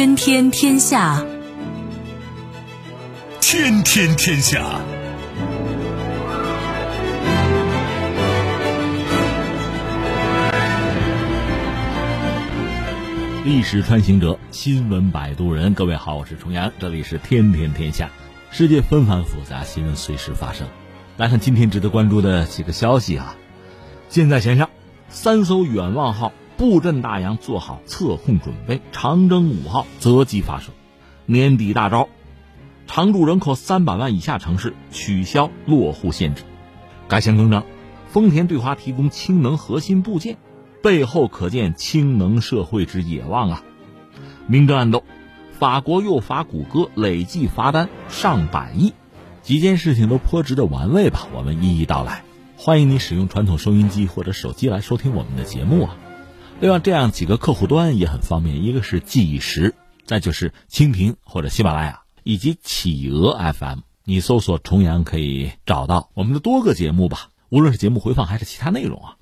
天天天下，天天天下。历史穿行者，新闻摆渡人。各位好，我是重阳，这里是天天天下。世界纷繁复杂，新闻随时发生。来看今天值得关注的几个消息啊！箭在弦上，三艘远望号布阵大洋，做好测控准备。长征五号择机发射，年底大招，常住人口三百万以下城市取消落户限制。改弦更张，丰田对华提供氢能核心部件。背后可见氢能社会之野望啊！明争暗斗，法国又罚谷歌累计罚单上百亿，几件事情都颇值得玩味吧？我们一一道来。欢迎你使用传统收音机或者手机来收听我们的节目啊！另外，这样几个客户端也很方便，一个是计时，再就是蜻蜓或者喜马拉雅以及企鹅 FM，你搜索重阳可以找到我们的多个节目吧，无论是节目回放还是其他内容啊。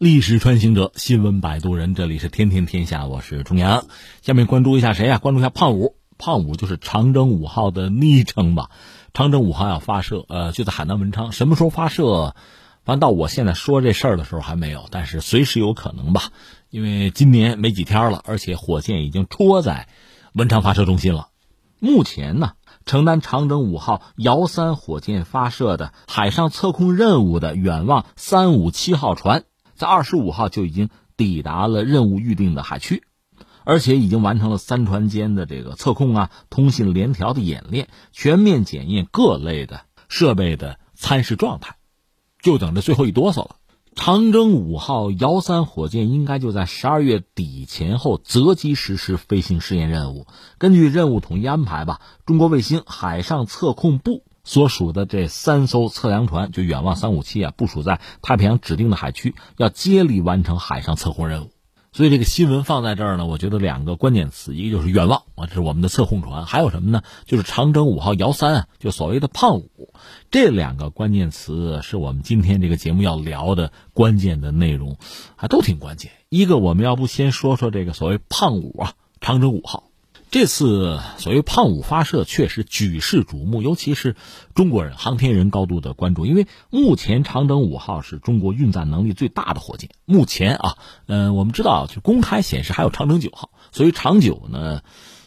历史穿行者，新闻摆渡人，这里是天天天下，我是重阳。下面关注一下谁呀？关注一下胖五，胖五就是长征五号的昵称吧。长征五号要发射，呃，就在海南文昌，什么时候发射？反正到我现在说这事儿的时候还没有，但是随时有可能吧。因为今年没几天了，而且火箭已经戳在文昌发射中心了。目前呢，承担长征五号遥三火箭发射的海上测控任务的远望三五七号船。在二十五号就已经抵达了任务预定的海区，而且已经完成了三船间的这个测控啊、通信联调的演练，全面检验各类的设备的参试状态，就等着最后一哆嗦了。长征五号遥三火箭应该就在十二月底前后择机实施飞行试验任务。根据任务统一安排吧，中国卫星海上测控部。所属的这三艘测量船，就远望三五七啊，部署在太平洋指定的海区，要接力完成海上测控任务。所以这个新闻放在这儿呢，我觉得两个关键词，一个就是远望啊，这是我们的测控船，还有什么呢？就是长征五号遥三啊，就所谓的胖五。这两个关键词是我们今天这个节目要聊的关键的内容，还都挺关键。一个我们要不先说说这个所谓胖五啊，长征五号。这次所谓“胖五”发射确实举世瞩目，尤其是中国人、航天人高度的关注。因为目前长征五号是中国运载能力最大的火箭。目前啊，嗯，我们知道就公开显示还有长征九号，所以长九呢，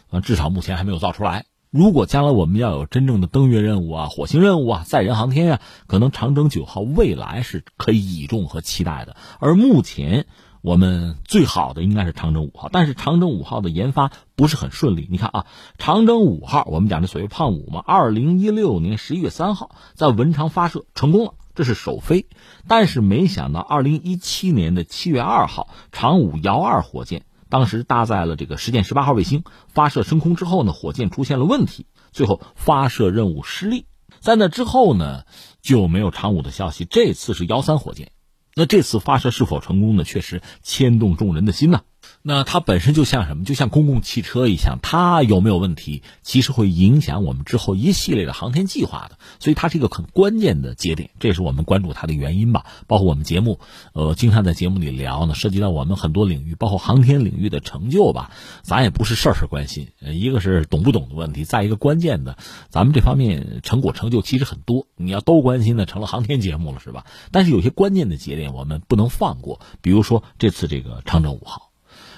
呃，至少目前还没有造出来。如果将来我们要有真正的登月任务啊、火星任务啊、载人航天啊，可能长征九号未来是可以倚重和期待的。而目前。我们最好的应该是长征五号，但是长征五号的研发不是很顺利。你看啊，长征五号，我们讲的所谓“胖五”嘛，二零一六年十一月三号在文昌发射成功了，这是首飞。但是没想到，二零一七年的七月二号，长五遥二火箭当时搭载了这个实践十八号卫星发射升空之后呢，火箭出现了问题，最后发射任务失利。在那之后呢，就没有长五的消息。这次是遥三火箭。那这次发射是否成功呢？确实牵动众人的心呐。那它本身就像什么？就像公共汽车一样，它有没有问题，其实会影响我们之后一系列的航天计划的。所以它是一个很关键的节点，这也是我们关注它的原因吧。包括我们节目，呃，经常在节目里聊呢，涉及到我们很多领域，包括航天领域的成就吧。咱也不是事事关心，一个是懂不懂的问题，再一个关键的，咱们这方面成果成就其实很多。你要都关心的，成了航天节目了，是吧？但是有些关键的节点我们不能放过，比如说这次这个长征五号。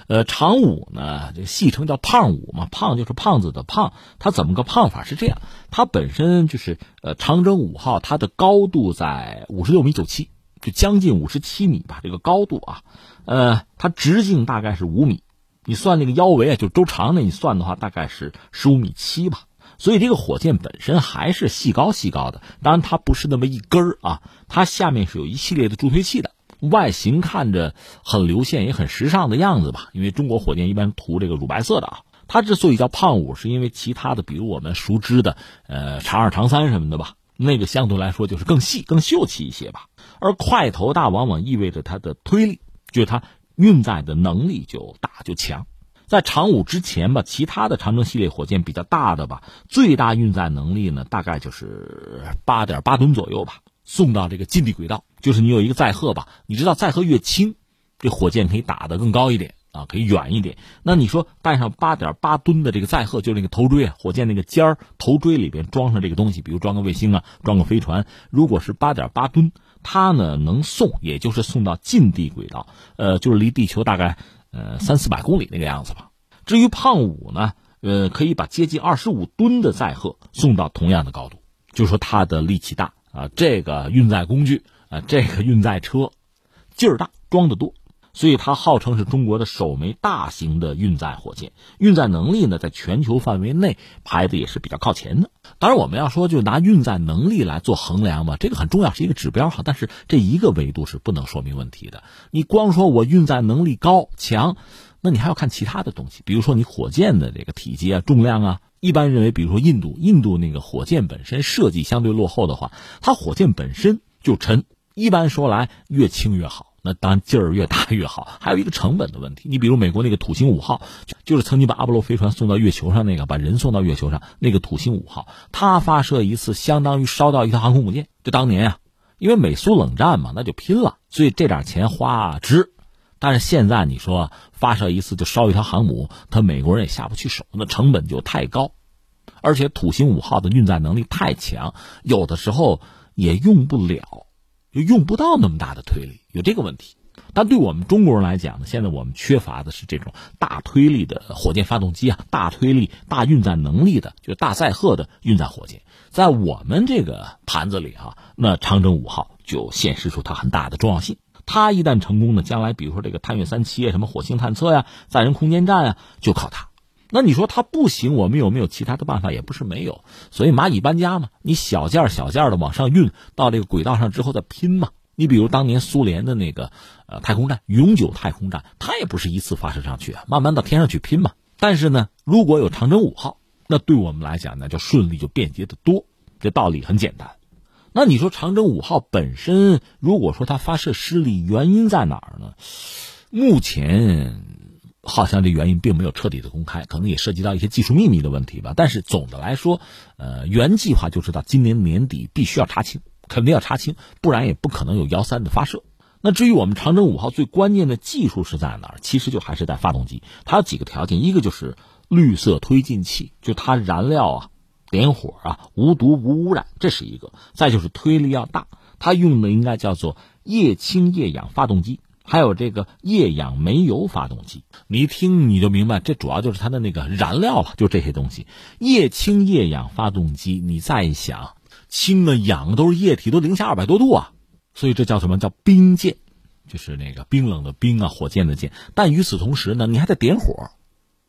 呃，长五呢，这戏称叫胖五嘛，胖就是胖子的胖。它怎么个胖法？是这样，它本身就是呃，长征五号，它的高度在五十六米九七，就将近五十七米吧，这个高度啊，呃，它直径大概是五米，你算那个腰围啊，就周长呢，你算的话大概是十五米七吧。所以这个火箭本身还是细高细高的，当然它不是那么一根儿啊，它下面是有一系列的助推器的。外形看着很流线，也很时尚的样子吧。因为中国火箭一般涂这个乳白色的啊。它之所以叫胖五，是因为其他的，比如我们熟知的，呃，长二、长三什么的吧，那个相对来说就是更细、更秀气一些吧。而块头大，往往意味着它的推力，就是它运载的能力就大就强。在长五之前吧，其他的长征系列火箭比较大的吧，最大运载能力呢，大概就是八点八吨左右吧，送到这个近地轨道。就是你有一个载荷吧，你知道载荷越轻，这火箭可以打得更高一点啊，可以远一点。那你说带上八点八吨的这个载荷，就是那个头锥啊，火箭那个尖儿头锥里边装上这个东西，比如装个卫星啊，装个飞船，如果是八点八吨，它呢能送，也就是送到近地轨道，呃，就是离地球大概。呃，三四百公里那个样子吧。至于胖五呢，呃，可以把接近二十五吨的载荷送到同样的高度，就说它的力气大啊，这个运载工具这个运载车劲儿大，装得多，所以它号称是中国的首枚大型的运载火箭，运载能力呢，在全球范围内排的也是比较靠前的。当然，我们要说就拿运载能力来做衡量吧，这个很重要，是一个指标哈。但是这一个维度是不能说明问题的。你光说我运载能力高强，那你还要看其他的东西，比如说你火箭的这个体积啊、重量啊。一般认为，比如说印度，印度那个火箭本身设计相对落后的话，它火箭本身就沉。一般说来，越轻越好。那当然劲儿越大越好，还有一个成本的问题。你比如美国那个土星五号，就是曾经把阿波罗飞船送到月球上那个，把人送到月球上那个土星五号，它发射一次相当于烧掉一条航空母舰。就当年啊，因为美苏冷战嘛，那就拼了，所以这点钱花值。但是现在你说发射一次就烧一条航母，他美国人也下不去手，那成本就太高，而且土星五号的运载能力太强，有的时候也用不了。就用不到那么大的推力，有这个问题。但对我们中国人来讲呢，现在我们缺乏的是这种大推力的火箭发动机啊，大推力、大运载能力的，就大载荷的运载火箭。在我们这个盘子里啊，那长征五号就显示出它很大的重要性。它一旦成功呢，将来比如说这个探月三期啊，什么火星探测呀、载人空间站啊，就靠它。那你说它不行，我们有没有其他的办法？也不是没有。所以蚂蚁搬家嘛，你小件儿小件儿的往上运到这个轨道上之后再拼嘛。你比如当年苏联的那个呃太空站，永久太空站，它也不是一次发射上去啊，慢慢到天上去拼嘛。但是呢，如果有长征五号，那对我们来讲呢，就顺利就便捷的多。这道理很简单。那你说长征五号本身，如果说它发射失利，原因在哪儿呢？目前。好像这原因并没有彻底的公开，可能也涉及到一些技术秘密的问题吧。但是总的来说，呃，原计划就是到今年年底必须要查清，肯定要查清，不然也不可能有幺三的发射。那至于我们长征五号最关键的技术是在哪儿？其实就还是在发动机，它有几个条件，一个就是绿色推进器，就它燃料啊，点火啊无毒无污染，这是一个；再就是推力要大，它用的应该叫做液氢液氧发动机。还有这个液氧煤油发动机，你一听你就明白，这主要就是它的那个燃料了，就这些东西。液氢液氧发动机，你再一想，氢的氧都是液体，都零下二百多度啊，所以这叫什么叫冰箭，就是那个冰冷的冰啊，火箭的箭。但与此同时呢，你还得点火，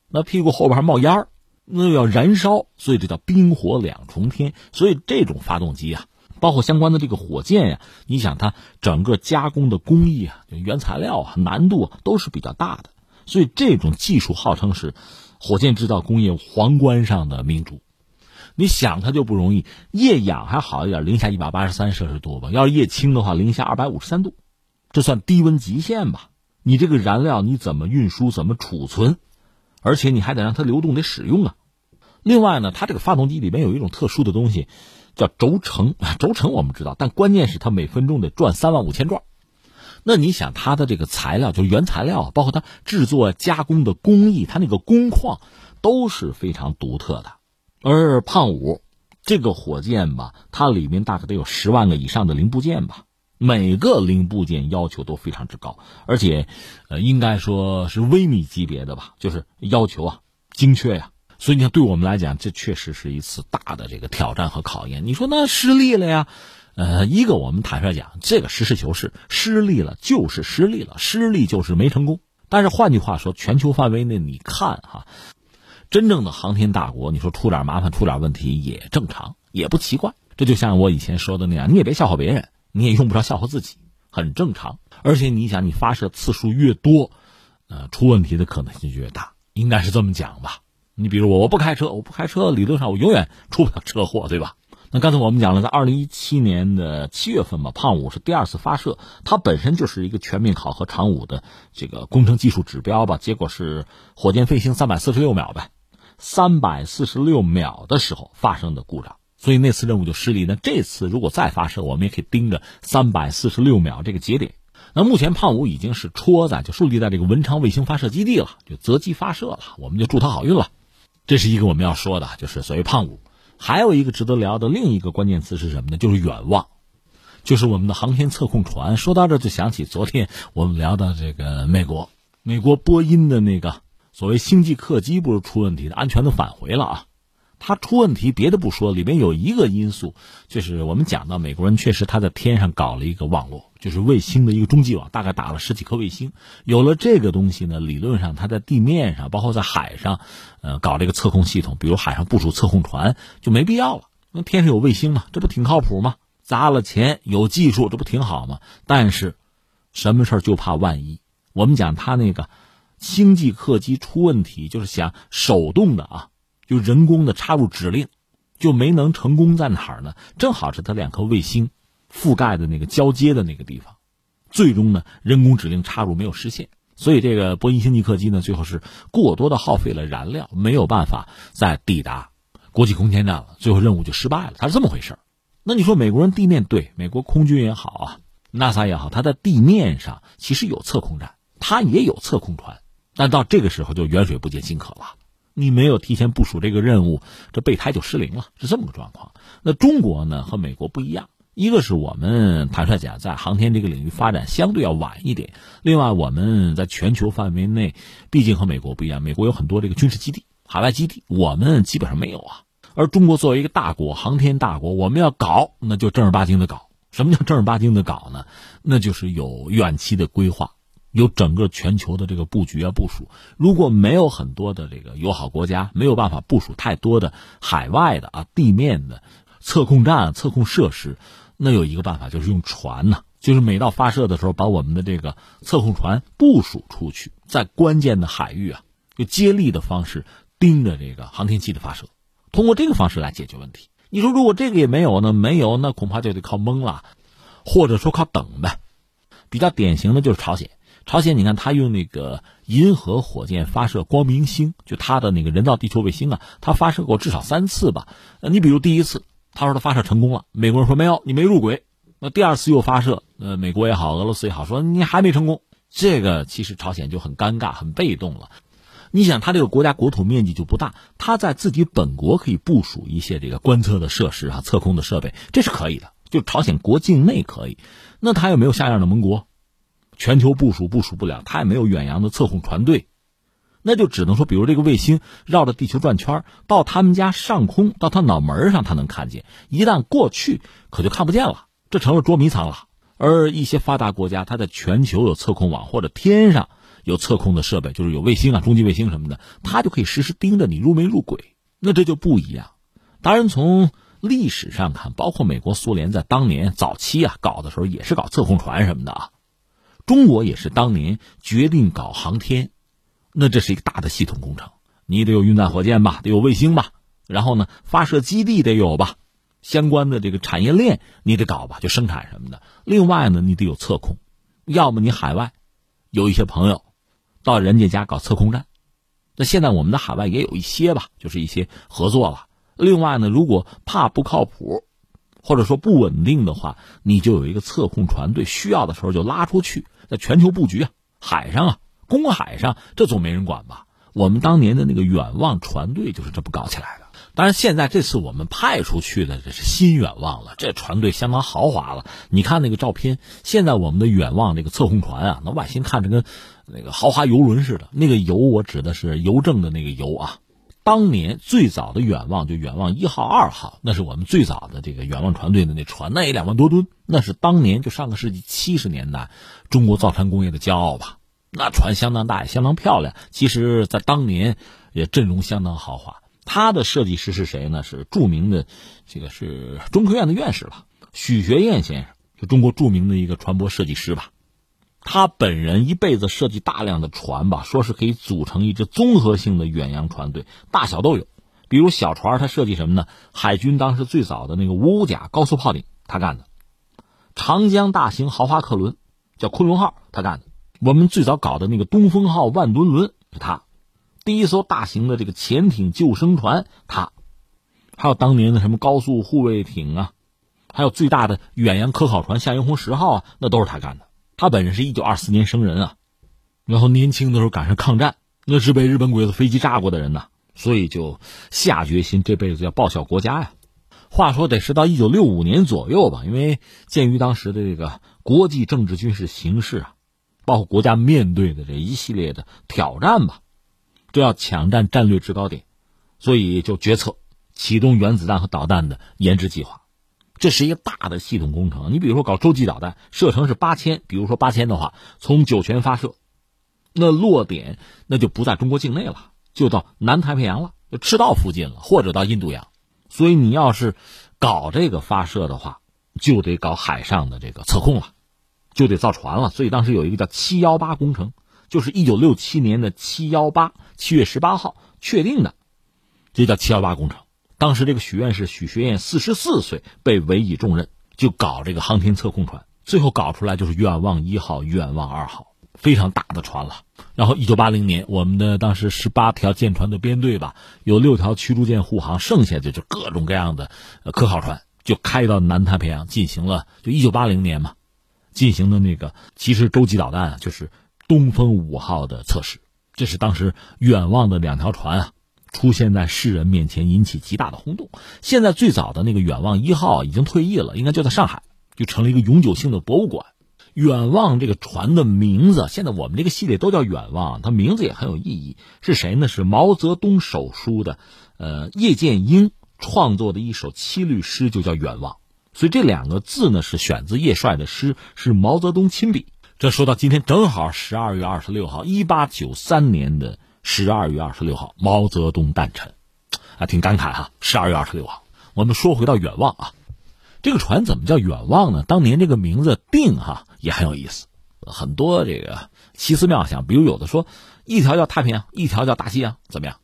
那屁股后边还冒烟，那又要燃烧，所以这叫冰火两重天。所以这种发动机啊。包括相关的这个火箭呀，你想它整个加工的工艺啊，原材料啊，难度都是比较大的，所以这种技术号称是火箭制造工业皇冠上的明珠。你想它就不容易，液氧还好一点，零下一百八十三摄氏度吧。要是液氢的话，零下二百五十三度，这算低温极限吧？你这个燃料你怎么运输，怎么储存？而且你还得让它流动，得使用啊。另外呢，它这个发动机里面有一种特殊的东西。叫轴承，轴承我们知道，但关键是它每分钟得转三万五千转。那你想，它的这个材料，就是原材料，包括它制作加工的工艺，它那个工况都是非常独特的。而胖五这个火箭吧，它里面大概得有十万个以上的零部件吧，每个零部件要求都非常之高，而且，呃，应该说是微米级别的吧，就是要求啊精确呀。所以你看，对我们来讲，这确实是一次大的这个挑战和考验。你说那失利了呀？呃，一个我们坦率讲，这个实事求是，失利了就是失利了，失利就是没成功。但是换句话说，全球范围内你看哈，真正的航天大国，你说出点麻烦、出点问题也正常，也不奇怪。这就像我以前说的那样，你也别笑话别人，你也用不着笑话自己，很正常。而且你想，你发射次数越多，呃，出问题的可能性就越大，应该是这么讲吧。你比如我，我不开车，我不开车，理论上我永远出不了车祸，对吧？那刚才我们讲了，在二零一七年的七月份吧，胖五是第二次发射，它本身就是一个全面考核长五的这个工程技术指标吧。结果是火箭飞行三百四十六秒呗，三百四十六秒的时候发生的故障，所以那次任务就失利。那这次如果再发射，我们也可以盯着三百四十六秒这个节点。那目前胖五已经是戳在就树立在这个文昌卫星发射基地了，就择机发射了，我们就祝他好运了。这是一个我们要说的，就是所谓胖五。还有一个值得聊的另一个关键词是什么呢？就是远望，就是我们的航天测控船。说到这，就想起昨天我们聊到这个美国，美国波音的那个所谓星际客机不是出问题的，安全的返回了啊。它出问题，别的不说，里面有一个因素，就是我们讲到美国人确实他在天上搞了一个网络，就是卫星的一个中继网，大概打了十几颗卫星。有了这个东西呢，理论上它在地面上，包括在海上，呃，搞这个测控系统，比如海上部署测控船就没必要了。那天上有卫星嘛，这不挺靠谱吗？砸了钱有技术，这不挺好吗？但是，什么事就怕万一。我们讲他那个星际客机出问题，就是想手动的啊。就人工的插入指令，就没能成功在哪儿呢？正好是他两颗卫星覆盖的那个交接的那个地方，最终呢，人工指令插入没有实现，所以这个波音星际客机呢，最后是过多的耗费了燃料，没有办法再抵达国际空间站了，最后任务就失败了。它是这么回事那你说美国人地面对美国空军也好啊，NASA 也好，它在地面上其实有测控站，它也有测控船，但到这个时候就远水不解近渴了。你没有提前部署这个任务，这备胎就失灵了，是这么个状况。那中国呢和美国不一样，一个是我们坦率讲，在航天这个领域发展相对要晚一点；另外，我们在全球范围内，毕竟和美国不一样，美国有很多这个军事基地、海外基地，我们基本上没有啊。而中国作为一个大国，航天大国，我们要搞，那就正儿八经的搞。什么叫正儿八经的搞呢？那就是有远期的规划。有整个全球的这个布局啊部署，如果没有很多的这个友好国家，没有办法部署太多的海外的啊地面的测控站、测控设施，那有一个办法就是用船呢，就是每到发射的时候，把我们的这个测控船部署出去，在关键的海域啊，就接力的方式盯着这个航天器的发射，通过这个方式来解决问题。你说如果这个也没有呢？没有，那恐怕就得靠蒙了，或者说靠等呗。比较典型的就是朝鲜。朝鲜，你看他用那个银河火箭发射光明星，就他的那个人造地球卫星啊，他发射过至少三次吧。你比如第一次，他说他发射成功了，美国人说没有，你没入轨。那第二次又发射，呃，美国也好，俄罗斯也好，说你还没成功。这个其实朝鲜就很尴尬、很被动了。你想，他这个国家国土面积就不大，他在自己本国可以部署一些这个观测的设施啊、测控的设备，这是可以的。就朝鲜国境内可以，那他有没有像样的盟国？全球部署部署不了，他也没有远洋的测控船队，那就只能说，比如这个卫星绕着地球转圈，到他们家上空，到他脑门上，他能看见；一旦过去，可就看不见了，这成了捉迷藏了。而一些发达国家，它在全球有测控网，或者天上有测控的设备，就是有卫星啊、中继卫星什么的，它就可以实时盯着你入没入轨。那这就不一样。当然，从历史上看，包括美国、苏联在当年早期啊搞的时候，也是搞测控船什么的啊。中国也是当年决定搞航天，那这是一个大的系统工程，你得有运载火箭吧，得有卫星吧，然后呢，发射基地得有吧，相关的这个产业链你得搞吧，就生产什么的。另外呢，你得有测控，要么你海外有一些朋友到人家家搞测控站，那现在我们的海外也有一些吧，就是一些合作了。另外呢，如果怕不靠谱。或者说不稳定的话，你就有一个测控船队，需要的时候就拉出去，在全球布局啊，海上啊，公海上，这总没人管吧？我们当年的那个远望船队就是这么搞起来的。当然，现在这次我们派出去的这是新远望了，这船队相当豪华了。你看那个照片，现在我们的远望那个测控船啊，那外形看着跟那个豪华游轮似的。那个游我指的是邮政的那个油啊。当年最早的远望就远望一号、二号，那是我们最早的这个远望船队的那船，那也两万多吨，那是当年就上个世纪七十年代中国造船工业的骄傲吧。那船相当大，也相当漂亮。其实，在当年也阵容相当豪华。他的设计师是谁呢？是著名的，这个是中科院的院士了，许学燕先生，就中国著名的一个船舶设计师吧。他本人一辈子设计大量的船吧，说是可以组成一支综合性的远洋船队，大小都有。比如小船，他设计什么呢？海军当时最早的那个五五甲高速炮艇，他干的；长江大型豪华客轮叫昆仑号，他干的；我们最早搞的那个东风号万吨轮是他；第一艘大型的这个潜艇救生船他；还有当年的什么高速护卫艇啊，还有最大的远洋科考船夏英红十号啊，那都是他干的。他本人是一九二四年生人啊，然后年轻的时候赶上抗战，那是被日本鬼子飞机炸过的人呐。所以就下决心这辈子要报效国家呀。话说得是到一九六五年左右吧，因为鉴于当时的这个国际政治军事形势啊，包括国家面对的这一系列的挑战吧，这要抢占战略制高点，所以就决策启动原子弹和导弹的研制计划。这是一个大的系统工程。你比如说搞洲际导弹，射程是八千，比如说八千的话，从酒泉发射，那落点那就不在中国境内了。就到南太平洋了，就赤道附近了，或者到印度洋。所以你要是搞这个发射的话，就得搞海上的这个测控了，就得造船了。所以当时有一个叫七幺八工程，就是一九六七年的七幺八七月十八号确定的，这叫七幺八工程。当时这个许愿是许学燕四十四岁，被委以重任，就搞这个航天测控船。最后搞出来就是远望一号、远望二号。非常大的船了，然后一九八零年，我们的当时十八条舰船的编队吧，有六条驱逐舰护航，剩下的就各种各样的科考船就开到南太平洋进行了，就一九八零年嘛，进行的那个其实洲际导弹啊就是东风五号的测试，这是当时远望的两条船啊，出现在世人面前，引起极大的轰动。现在最早的那个远望一号已经退役了，应该就在上海，就成了一个永久性的博物馆。远望这个船的名字，现在我们这个系列都叫远望，它名字也很有意义。是谁呢？是毛泽东手书的，呃，叶剑英创作的一首七律诗，就叫远望。所以这两个字呢，是选自叶帅的诗，是毛泽东亲笔。这说到今天，正好十二月二十六号，一八九三年的十二月二十六号，毛泽东诞辰，啊，挺感慨哈。十二月二十六号，我们说回到远望啊。这个船怎么叫远望呢？当年这个名字定哈也很有意思，很多这个奇思妙想。比如有的说一条叫太平洋，一条叫大西洋，怎么样？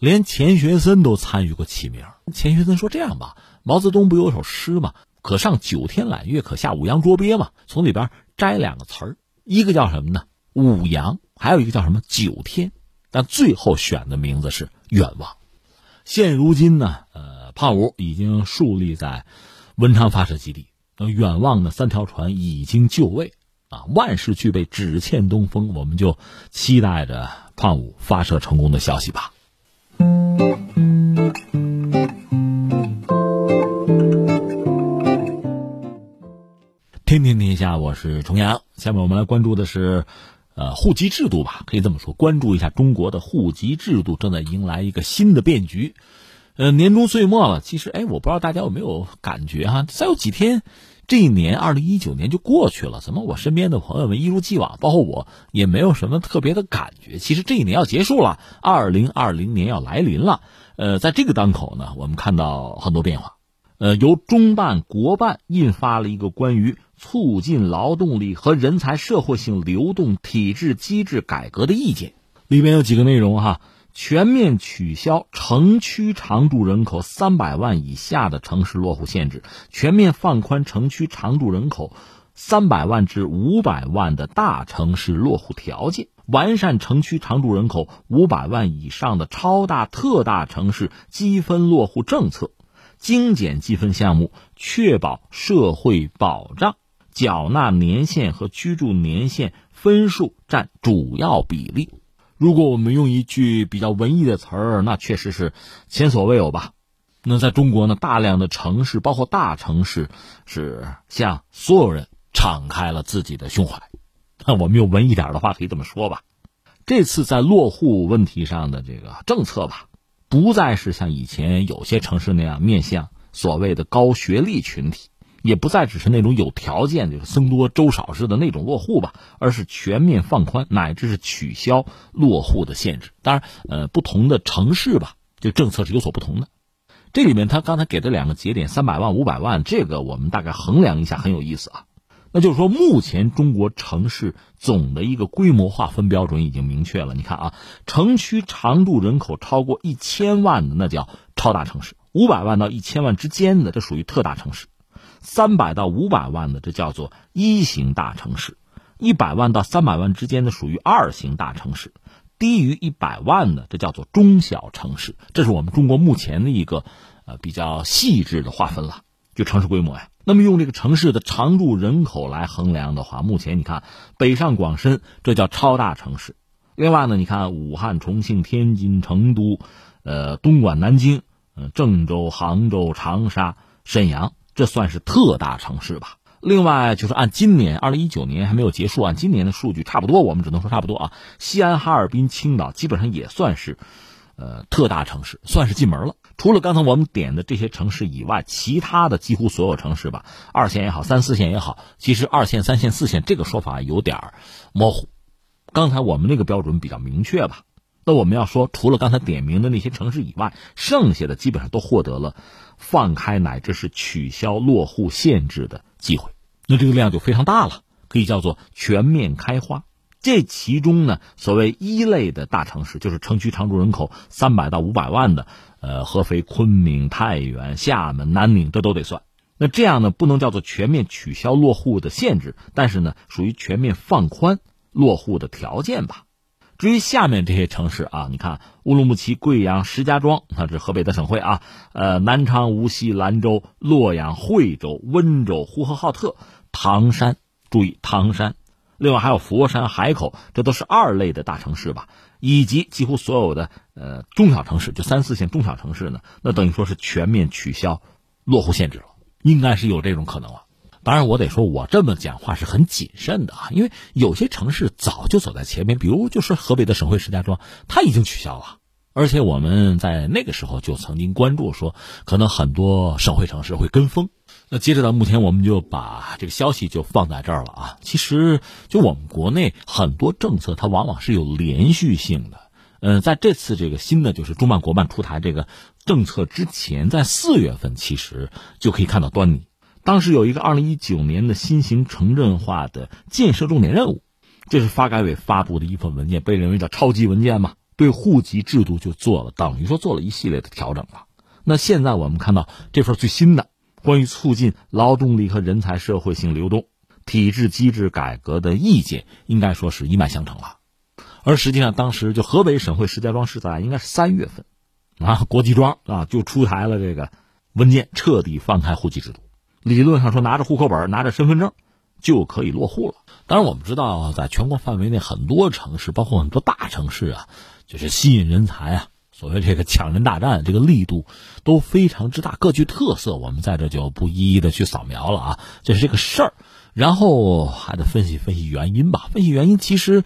连钱学森都参与过起名。钱学森说：“这样吧，毛泽东不有首诗吗？可上九天揽月，可下五洋捉鳖嘛。从里边摘两个词儿，一个叫什么呢？五洋，还有一个叫什么九天。但最后选的名字是远望。现如今呢，呃，胖五已经树立在。”文昌发射基地，远望的三条船已经就位，啊，万事俱备，只欠东风。我们就期待着胖五发射成功的消息吧。天天天下，我是重阳。下面我们来关注的是，呃，户籍制度吧，可以这么说，关注一下中国的户籍制度正在迎来一个新的变局。呃，年终岁末了，其实，哎，我不知道大家有没有感觉哈？再有几天，这一年二零一九年就过去了。怎么我身边的朋友们一如既往，包括我，也没有什么特别的感觉？其实这一年要结束了，二零二零年要来临了。呃，在这个当口呢，我们看到很多变化。呃，由中办国办印发了一个关于促进劳动力和人才社会性流动体制机制改革的意见，里面有几个内容哈。全面取消城区常住人口三百万以下的城市落户限制，全面放宽城区常住人口三百万至五百万的大城市落户条件，完善城区常住人口五百万以上的超大、特大城市积分落户政策，精简积分项目，确保社会保障，缴纳年限和居住年限分数占主要比例。如果我们用一句比较文艺的词儿，那确实是前所未有吧。那在中国呢，大量的城市，包括大城市，是向所有人敞开了自己的胸怀。那我们用文艺点的话，可以这么说吧。这次在落户问题上的这个政策吧，不再是像以前有些城市那样面向所谓的高学历群体。也不再只是那种有条件的僧多粥少式的那种落户吧，而是全面放宽乃至是取消落户的限制。当然，呃，不同的城市吧，这政策是有所不同的。这里面他刚才给的两个节点，三百万、五百万，这个我们大概衡量一下，很有意思啊。那就是说，目前中国城市总的一个规模划分标准已经明确了。你看啊，城区常住人口超过一千万的那叫超大城市，五百万到一千万之间的这属于特大城市，三百到五百万的这叫做一型大城市，一百万到三百万之间的属于二型大城市，低于一百万的这叫做中小城市。这是我们中国目前的一个呃比较细致的划分了，就城市规模呀。那么用这个城市的常住人口来衡量的话，目前你看北上广深这叫超大城市，另外呢，你看武汉、重庆、天津、成都，呃，东莞、南京，呃，郑州、杭州、长沙、沈阳，这算是特大城市吧。另外就是按今年二零一九年还没有结束，按今年的数据差不多，我们只能说差不多啊。西安、哈尔滨、青岛基本上也算是，呃，特大城市，算是进门了。除了刚才我们点的这些城市以外，其他的几乎所有城市吧，二线也好，三四线也好，其实二线、三线、四线这个说法有点模糊。刚才我们那个标准比较明确吧？那我们要说，除了刚才点名的那些城市以外，剩下的基本上都获得了放开乃至是取消落户限制的机会。那这个量就非常大了，可以叫做全面开花。这其中呢，所谓一类的大城市，就是城区常住人口三百到五百万的。呃，合肥、昆明、太原、厦门、南宁，这都得算。那这样呢，不能叫做全面取消落户的限制，但是呢，属于全面放宽落户的条件吧。至于下面这些城市啊，你看乌鲁木齐、贵阳、石家庄，它是河北的省会啊。呃，南昌、无锡、兰州、洛阳、惠州、温州、呼和浩特、唐山，注意唐山。另外还有佛山、海口，这都是二类的大城市吧。以及几乎所有的呃中小城市，就三四线中小城市呢，那等于说是全面取消落户限制了，应该是有这种可能了。当然，我得说，我这么讲话是很谨慎的啊，因为有些城市早就走在前面，比如就是河北的省会石家庄，它已经取消了，而且我们在那个时候就曾经关注说，可能很多省会城市会跟风。那接着到目前，我们就把这个消息就放在这儿了啊。其实，就我们国内很多政策，它往往是有连续性的。嗯，在这次这个新的就是中办国办出台这个政策之前，在四月份其实就可以看到端倪。当时有一个二零一九年的新型城镇化的建设重点任务，这是发改委发布的一份文件，被认为叫超级文件嘛。对户籍制度就做了，等于说做了一系列的调整了。那现在我们看到这份最新的。关于促进劳动力和人才社会性流动、体制机制改革的意见，应该说是一脉相承了。而实际上，当时就河北省会石家庄市在应该是三月份，啊，国际庄啊就出台了这个文件，彻底放开户籍制度。理论上说，拿着户口本、拿着身份证就可以落户了。当然，我们知道，在全国范围内很多城市，包括很多大城市啊，就是吸引人才啊。所谓这个抢人大战，这个力度都非常之大，各具特色。我们在这就不一一的去扫描了啊，这是这个事儿。然后还得分析分析原因吧。分析原因，其实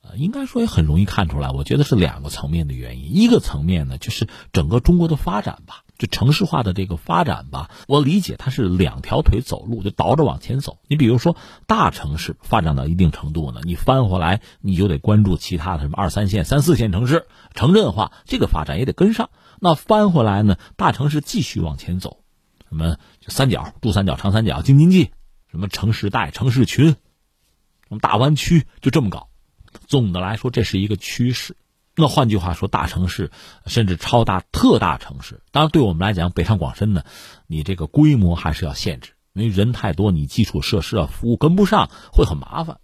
呃，应该说也很容易看出来。我觉得是两个层面的原因。一个层面呢，就是整个中国的发展吧。就城市化的这个发展吧，我理解它是两条腿走路，就倒着往前走。你比如说大城市发展到一定程度呢，你翻回来你就得关注其他的什么二三线、三四线城市城镇化这个发展也得跟上。那翻回来呢，大城市继续往前走，什么就三角、珠三角、长三角、京津冀，什么城市带、城市群，什么大湾区，就这么搞。总的来说，这是一个趋势。那换句话说，大城市甚至超大、特大城市，当然对我们来讲，北上广深呢，你这个规模还是要限制，因为人太多，你基础设施啊、服务跟不上，会很麻烦。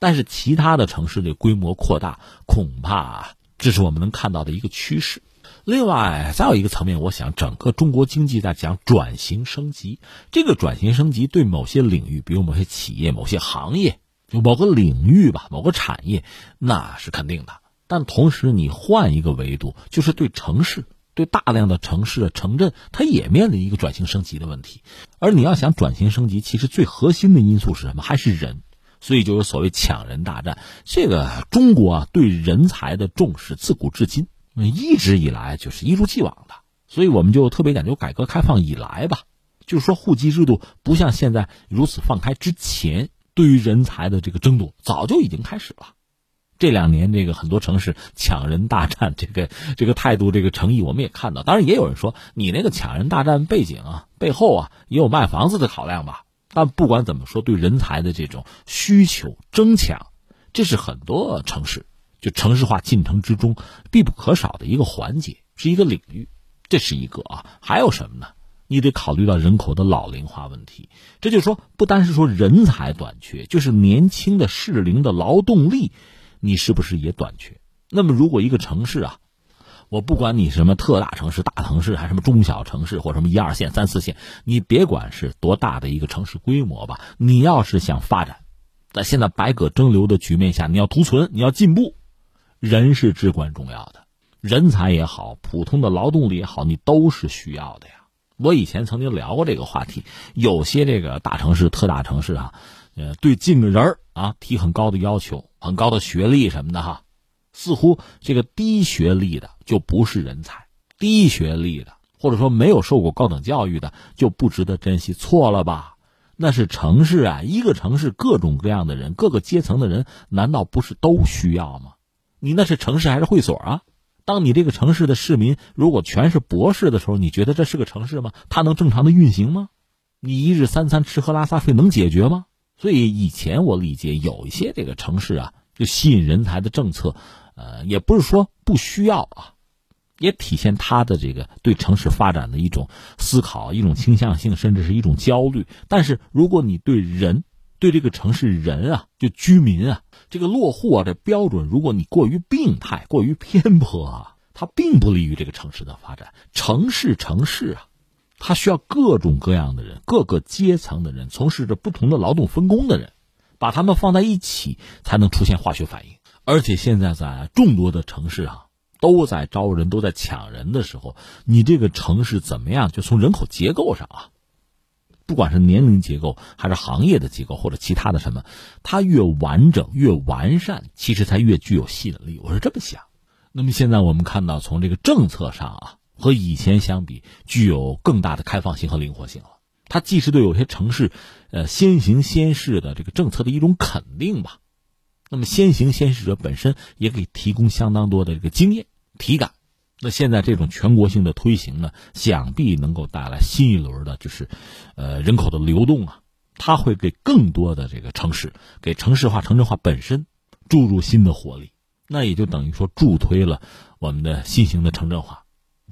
但是其他的城市的规模扩大，恐怕这是我们能看到的一个趋势。另外，再有一个层面，我想整个中国经济在讲转型升级，这个转型升级对某些领域，比如某些企业、某些行业、某个领域吧、某个产业，那是肯定的。但同时，你换一个维度，就是对城市、对大量的城市、城镇，它也面临一个转型升级的问题。而你要想转型升级，其实最核心的因素是什么？还是人。所以就有所谓抢人大战。这个中国啊，对人才的重视，自古至今，一直以来就是一如既往的。所以我们就特别讲究改革开放以来吧，就是说户籍制度不像现在如此放开之前，对于人才的这个争夺早就已经开始了。这两年，这个很多城市抢人大战，这个这个态度，这个诚意，我们也看到。当然，也有人说，你那个抢人大战背景啊，背后啊，也有卖房子的考量吧？但不管怎么说，对人才的这种需求争抢，这是很多城市就城市化进程之中必不可少的一个环节，是一个领域。这是一个啊，还有什么呢？你得考虑到人口的老龄化问题。这就是说，不单是说人才短缺，就是年轻的适龄的劳动力，你是不是也短缺？那么，如果一个城市啊，我不管你什么特大城市、大城市，还什么中小城市，或什么一二线、三四线，你别管是多大的一个城市规模吧，你要是想发展，在现在百舸争流的局面下，你要图存，你要进步，人是至关重要的，人才也好，普通的劳动力也好，你都是需要的呀。我以前曾经聊过这个话题，有些这个大城市、特大城市啊，呃，对进个人啊提很高的要求，很高的学历什么的哈。似乎这个低学历的就不是人才，低学历的或者说没有受过高等教育的就不值得珍惜，错了吧？那是城市啊，一个城市各种各样的人，各个阶层的人，难道不是都需要吗？你那是城市还是会所啊？当你这个城市的市民如果全是博士的时候，你觉得这是个城市吗？它能正常的运行吗？你一日三餐吃喝拉撒睡能解决吗？所以以前我理解有一些这个城市啊，就吸引人才的政策。呃，也不是说不需要啊，也体现他的这个对城市发展的一种思考、一种倾向性，甚至是一种焦虑。但是，如果你对人、对这个城市人啊，就居民啊，这个落户啊这标准，如果你过于病态、过于偏颇啊，它并不利于这个城市的发展。城市，城市啊，它需要各种各样的人，各个阶层的人，从事着不同的劳动分工的人，把他们放在一起，才能出现化学反应。而且现在在众多的城市啊，都在招人，都在抢人的时候，你这个城市怎么样？就从人口结构上啊，不管是年龄结构，还是行业的结构，或者其他的什么，它越完整、越完善，其实才越具有吸引力。我是这么想。那么现在我们看到，从这个政策上啊，和以前相比，具有更大的开放性和灵活性了。它既是对有些城市，呃，先行先试的这个政策的一种肯定吧。那么先行先试者本身也可以提供相当多的这个经验体感，那现在这种全国性的推行呢，想必能够带来新一轮的，就是，呃，人口的流动啊，它会给更多的这个城市，给城市化、城镇化本身注入新的活力，那也就等于说助推了我们的新型的城镇化，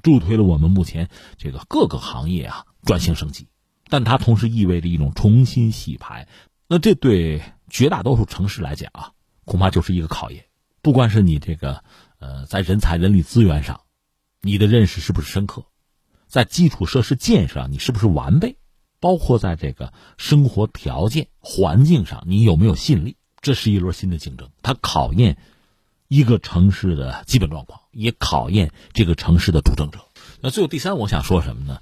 助推了我们目前这个各个行业啊转型升级，但它同时意味着一种重新洗牌，那这对绝大多数城市来讲啊。恐怕就是一个考验，不管是你这个，呃，在人才、人力资源上，你的认识是不是深刻，在基础设施建设上你是不是完备，包括在这个生活条件、环境上你有没有吸引力，这是一轮新的竞争，它考验一个城市的基本状况，也考验这个城市的主政者。那最后第三，我想说什么呢？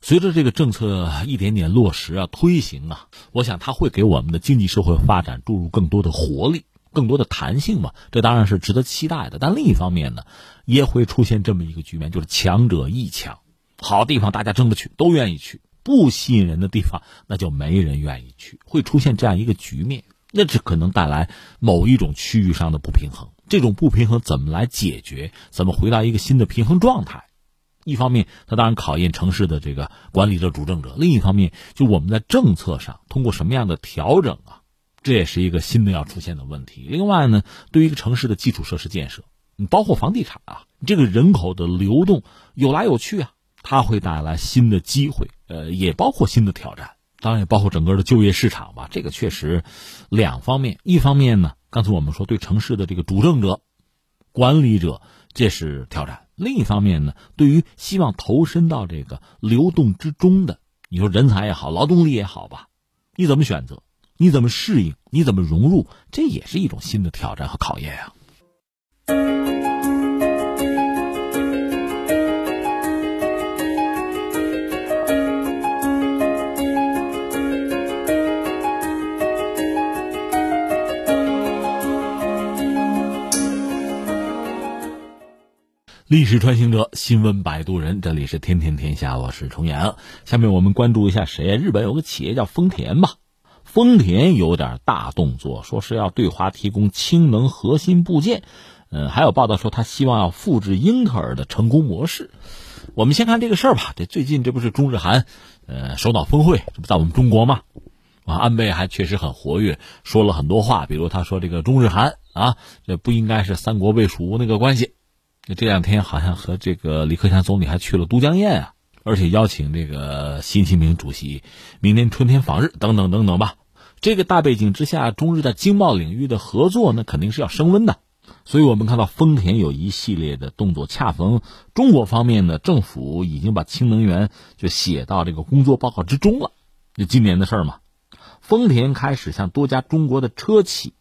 随着这个政策一点点落实啊、推行啊，我想它会给我们的经济社会发展注入更多的活力。更多的弹性嘛，这当然是值得期待的。但另一方面呢，也会出现这么一个局面，就是强者易强，好地方大家争着去，都愿意去；不吸引人的地方，那就没人愿意去。会出现这样一个局面，那这可能带来某一种区域上的不平衡。这种不平衡怎么来解决？怎么回到一个新的平衡状态？一方面，它当然考验城市的这个管理者、主政者；另一方面，就我们在政策上通过什么样的调整啊？这也是一个新的要出现的问题。另外呢，对于一个城市的基础设施建设，你包括房地产啊，这个人口的流动有来有去啊，它会带来新的机会，呃，也包括新的挑战，当然也包括整个的就业市场吧。这个确实两方面，一方面呢，刚才我们说对城市的这个主政者、管理者这是挑战；另一方面呢，对于希望投身到这个流动之中的，你说人才也好，劳动力也好吧，你怎么选择？你怎么适应？你怎么融入？这也是一种新的挑战和考验啊！历史穿行者，新闻摆渡人，这里是天天天下，我是重阳。下面我们关注一下谁啊？日本有个企业叫丰田吧。丰田有点大动作，说是要对华提供氢能核心部件，嗯，还有报道说他希望要复制英特尔的成功模式。我们先看这个事儿吧。这最近这不是中日韩，呃，首脑峰会，这不在我们中国吗？啊，安倍还确实很活跃，说了很多话，比如他说这个中日韩啊，这不应该是三国魏蜀吴那个关系。这两天好像和这个李克强总理还去了都江堰啊，而且邀请这个习近平主席明年春天访日等等等等吧。这个大背景之下，中日在经贸领域的合作呢，肯定是要升温的。所以我们看到丰田有一系列的动作，恰逢中国方面呢，政府已经把氢能源就写到这个工作报告之中了。就今年的事儿嘛，丰田开始向多家中国的车企。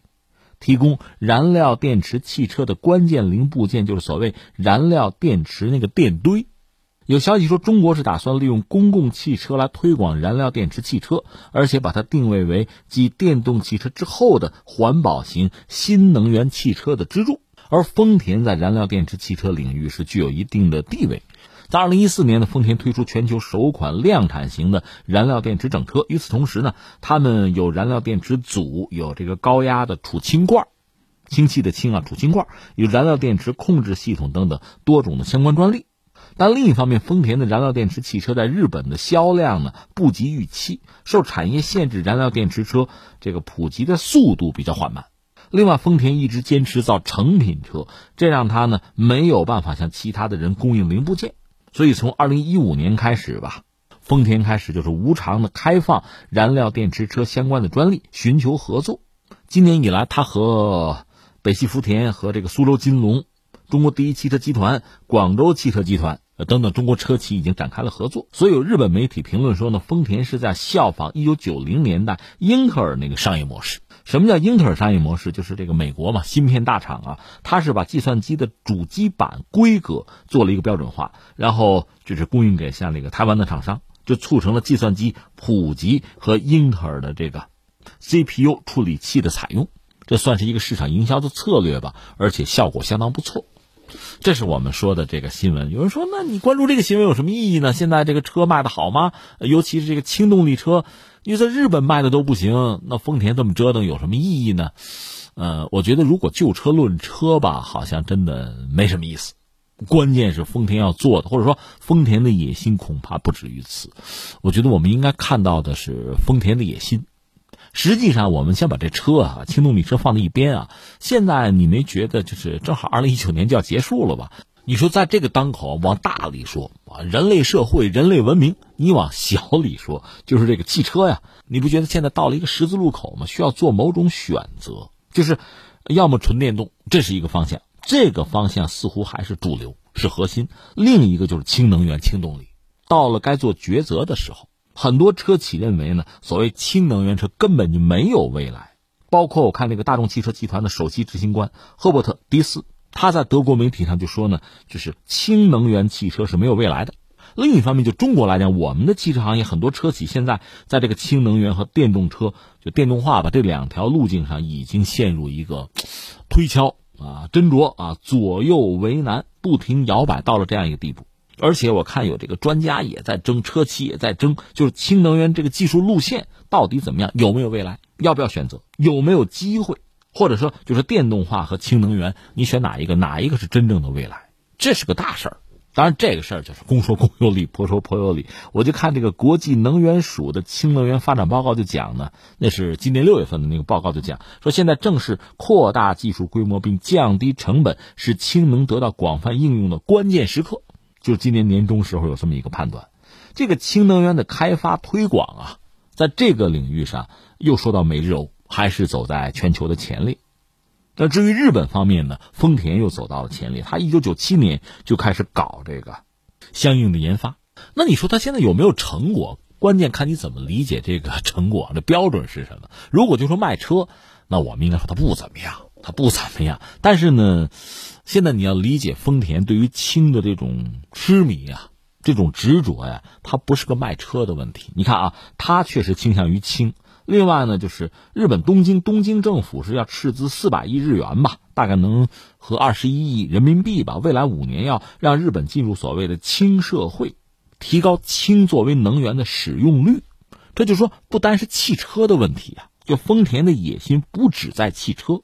提供燃料电池汽车的关键零部件，就是所谓燃料电池那个电堆。有消息说，中国是打算利用公共汽车来推广燃料电池汽车，而且把它定位为继电动汽车之后的环保型新能源汽车的支柱。而丰田在燃料电池汽车领域是具有一定的地位。在二零一四年呢，丰田推出全球首款量产型的燃料电池整车。与此同时呢，他们有燃料电池组，有这个高压的储氢罐，氢气的氢啊，储氢罐，有燃料电池控制系统等等多种的相关专利。但另一方面，丰田的燃料电池汽车在日本的销量呢不及预期，受产业限制，燃料电池车这个普及的速度比较缓慢。另外，丰田一直坚持造成品车，这让他呢没有办法向其他的人供应零部件。所以，从二零一五年开始吧，丰田开始就是无偿的开放燃料电池车相关的专利，寻求合作。今年以来，他和北汽福田、和这个苏州金龙、中国第一汽车集团、广州汽车集团等等中国车企已经展开了合作。所以，有日本媒体评论说呢，丰田是在效仿一九九零年代英特尔那个商业模式。什么叫英特尔商业模式？就是这个美国嘛，芯片大厂啊，它是把计算机的主机板规格做了一个标准化，然后就是供应给像那个台湾的厂商，就促成了计算机普及和英特尔的这个 CPU 处理器的采用，这算是一个市场营销的策略吧，而且效果相当不错。这是我们说的这个新闻。有人说，那你关注这个新闻有什么意义呢？现在这个车卖的好吗？尤其是这个轻动力车。因为在日本卖的都不行，那丰田这么折腾有什么意义呢？呃，我觉得如果就车论车吧，好像真的没什么意思。关键是丰田要做的，或者说丰田的野心恐怕不止于此。我觉得我们应该看到的是丰田的野心。实际上，我们先把这车啊，轻动力车放在一边啊。现在你没觉得就是正好二零一九年就要结束了吧？你说在这个当口，往大里说，人类社会、人类文明；你往小里说，就是这个汽车呀。你不觉得现在到了一个十字路口吗？需要做某种选择，就是要么纯电动，这是一个方向，这个方向似乎还是主流，是核心；另一个就是氢能源、氢动力。到了该做抉择的时候，很多车企认为呢，所谓氢能源车根本就没有未来。包括我看那个大众汽车集团的首席执行官赫伯特·迪斯。他在德国媒体上就说呢，就是氢能源汽车是没有未来的。另一方面，就中国来讲，我们的汽车行业很多车企现在在这个氢能源和电动车就电动化吧这两条路径上已经陷入一个推敲啊、斟酌啊、左右为难、不停摇摆到了这样一个地步。而且我看有这个专家也在争，车企也在争，就是氢能源这个技术路线到底怎么样，有没有未来，要不要选择，有没有机会。或者说，就是电动化和氢能源，你选哪一个？哪一个是真正的未来？这是个大事儿。当然，这个事儿就是公说公有理，婆说婆有理。我就看这个国际能源署的氢能源发展报告就讲呢，那是今年六月份的那个报告就讲说，现在正是扩大技术规模并降低成本，使氢能得到广泛应用的关键时刻。就今年年中时候有这么一个判断，这个氢能源的开发推广啊，在这个领域上又说到美日欧。还是走在全球的前列。那至于日本方面呢？丰田又走到了前列。他一九九七年就开始搞这个相应的研发。那你说他现在有没有成果？关键看你怎么理解这个成果的标准是什么。如果就说卖车，那我们应该说它不怎么样，它不怎么样。但是呢，现在你要理解丰田对于氢的这种痴迷啊，这种执着呀，它不是个卖车的问题。你看啊，它确实倾向于氢。另外呢，就是日本东京东京政府是要斥资四百亿日元吧，大概能和二十一亿人民币吧。未来五年要让日本进入所谓的氢社会，提高氢作为能源的使用率。这就说不单是汽车的问题啊，就丰田的野心不止在汽车。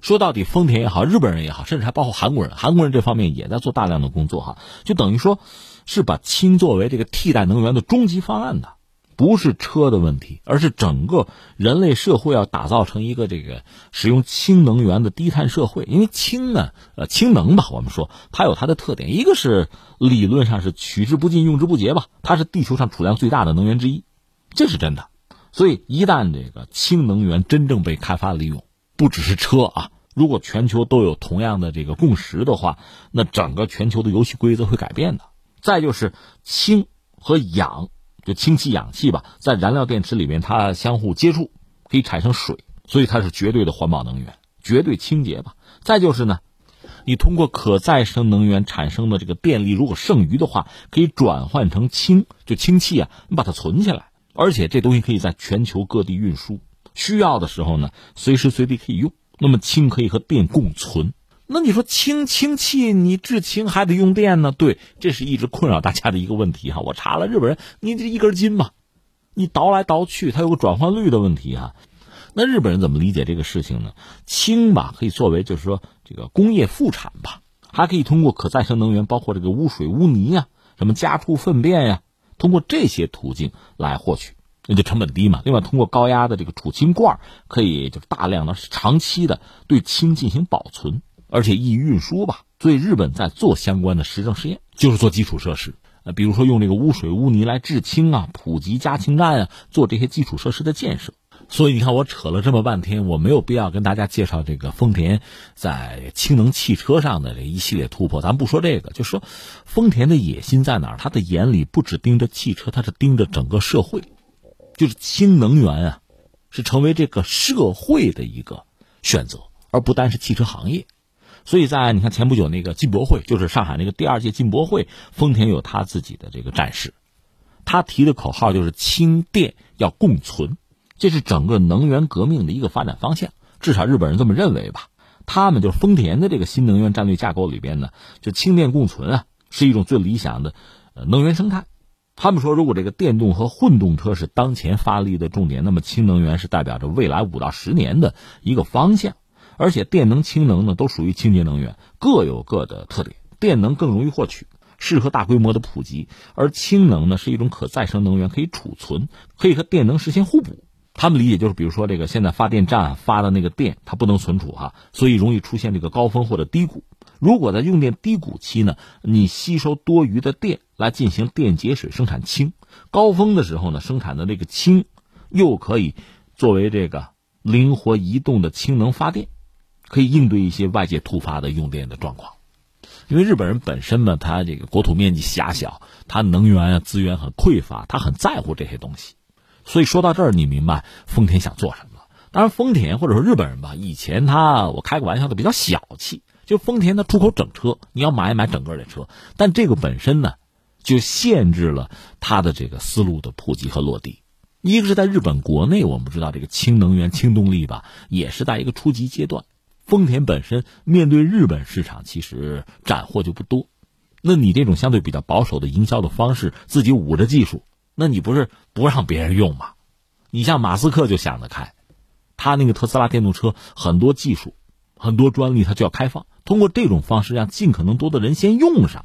说到底，丰田也好，日本人也好，甚至还包括韩国人，韩国人这方面也在做大量的工作哈，就等于说是把氢作为这个替代能源的终极方案的。不是车的问题，而是整个人类社会要打造成一个这个使用氢能源的低碳社会。因为氢呢，呃，氢能吧，我们说它有它的特点，一个是理论上是取之不尽、用之不竭吧，它是地球上储量最大的能源之一，这是真的。所以一旦这个氢能源真正被开发利用，不只是车啊，如果全球都有同样的这个共识的话，那整个全球的游戏规则会改变的。再就是氢和氧。就氢气、氧气吧，在燃料电池里面，它相互接触，可以产生水，所以它是绝对的环保能源，绝对清洁吧。再就是呢，你通过可再生能源产生的这个电力，如果剩余的话，可以转换成氢，就氢气啊，你把它存起来，而且这东西可以在全球各地运输，需要的时候呢，随时随地可以用。那么氢可以和电共存。那你说氢氢气，你制氢还得用电呢？对，这是一直困扰大家的一个问题哈。我查了，日本人你这一根筋嘛，你倒来倒去，它有个转换率的问题哈。那日本人怎么理解这个事情呢？氢吧可以作为就是说这个工业副产吧，还可以通过可再生能源，包括这个污水污泥呀，什么家畜粪便呀，通过这些途径来获取，那就成本低嘛。另外，通过高压的这个储氢罐，可以就大量的长期的对氢进行保存。而且易运输吧，所以日本在做相关的实证试验，就是做基础设施，呃，比如说用这个污水污泥来制氢啊，普及加氢站啊，做这些基础设施的建设。所以你看，我扯了这么半天，我没有必要跟大家介绍这个丰田在氢能汽车上的这一系列突破。咱不说这个，就说丰田的野心在哪儿？他的眼里不只盯着汽车，他是盯着整个社会，就是氢能源啊，是成为这个社会的一个选择，而不单是汽车行业。所以在你看前不久那个进博会，就是上海那个第二届进博会，丰田有他自己的这个展示，他提的口号就是氢电要共存，这是整个能源革命的一个发展方向，至少日本人这么认为吧。他们就是丰田的这个新能源战略架构里边呢，就氢电共存啊，是一种最理想的呃能源生态。他们说，如果这个电动和混动车是当前发力的重点，那么氢能源是代表着未来五到十年的一个方向。而且电能、氢能呢，都属于清洁能源，各有各的特点。电能更容易获取，适合大规模的普及；而氢能呢，是一种可再生能源，可以储存，可以和电能实现互补。他们理解就是，比如说这个现在发电站发的那个电，它不能存储哈，所以容易出现这个高峰或者低谷。如果在用电低谷期呢，你吸收多余的电来进行电解水生产氢，高峰的时候呢，生产的这个氢又可以作为这个灵活移动的氢能发电。可以应对一些外界突发的用电的状况，因为日本人本身呢，他这个国土面积狭小，他能源啊资源很匮乏，他很在乎这些东西。所以说到这儿，你明白丰田想做什么？当然，丰田或者说日本人吧，以前他我开个玩笑的比较小气，就丰田的出口整车，你要买买整个的车，但这个本身呢，就限制了他的这个思路的普及和落地。一个是在日本国内，我们知道这个氢能源、氢动力吧，也是在一个初级阶段。丰田本身面对日本市场，其实斩获就不多。那你这种相对比较保守的营销的方式，自己捂着技术，那你不是不让别人用吗？你像马斯克就想得开，他那个特斯拉电动车很多技术、很多专利，他就要开放，通过这种方式让尽可能多的人先用上。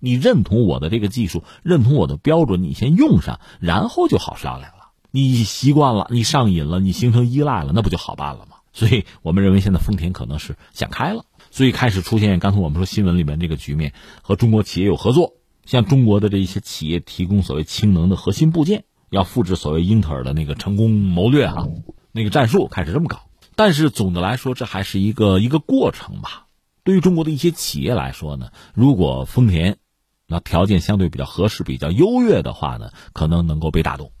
你认同我的这个技术，认同我的标准，你先用上，然后就好商量了。你习惯了，你上瘾了，你形成依赖了，那不就好办了吗？所以我们认为，现在丰田可能是想开了，所以开始出现刚才我们说新闻里面这个局面，和中国企业有合作，向中国的这一些企业提供所谓氢能的核心部件，要复制所谓英特尔的那个成功谋略哈，那个战术开始这么搞。但是总的来说，这还是一个一个过程吧。对于中国的一些企业来说呢，如果丰田那条件相对比较合适、比较优越的话呢，可能能够被打动，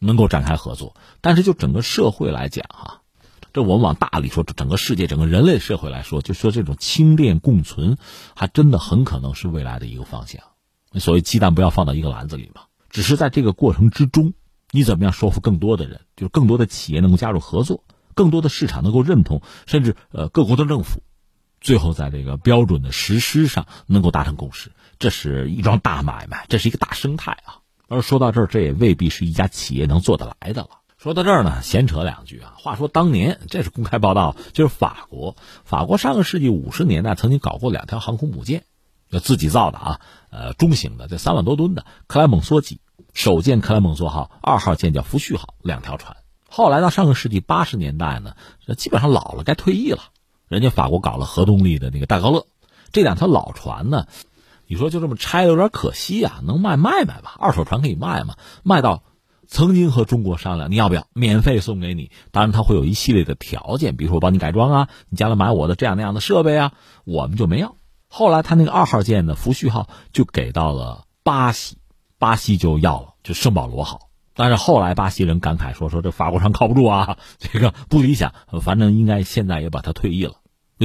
能够展开合作。但是就整个社会来讲哈。这我们往大里说，整个世界、整个人类社会来说，就说这种氢电共存，还真的很可能是未来的一个方向。所谓鸡蛋不要放到一个篮子里嘛，只是在这个过程之中，你怎么样说服更多的人，就是更多的企业能够加入合作，更多的市场能够认同，甚至呃各国的政府，最后在这个标准的实施上能够达成共识，这是一桩大买卖，这是一个大生态啊。而说到这儿，这也未必是一家企业能做得来的了。说到这儿呢，闲扯两句啊。话说当年，这是公开报道，就是法国，法国上个世纪五十年代曾经搞过两条航空母舰，要自己造的啊，呃，中型的，这三万多吨的克莱蒙梭级，首舰克莱蒙梭号，二号舰叫福煦号，两条船。后来到上个世纪八十年代呢，基本上老了，该退役了。人家法国搞了核动力的那个戴高乐，这两条老船呢，你说就这么拆有点可惜啊，能卖卖卖吧，二手船可以卖嘛，卖到曾经和中国商量，你要不要免费送给你？当然他会有一系列的条件，比如说我帮你改装啊，你将来买我的这样那样的设备啊，我们就没要。后来他那个二号舰的福煦号就给到了巴西，巴西就要了，就圣保罗号。但是后来巴西人感慨说：“说这法国船靠不住啊，这个不理想。反正应该现在也把它退役了，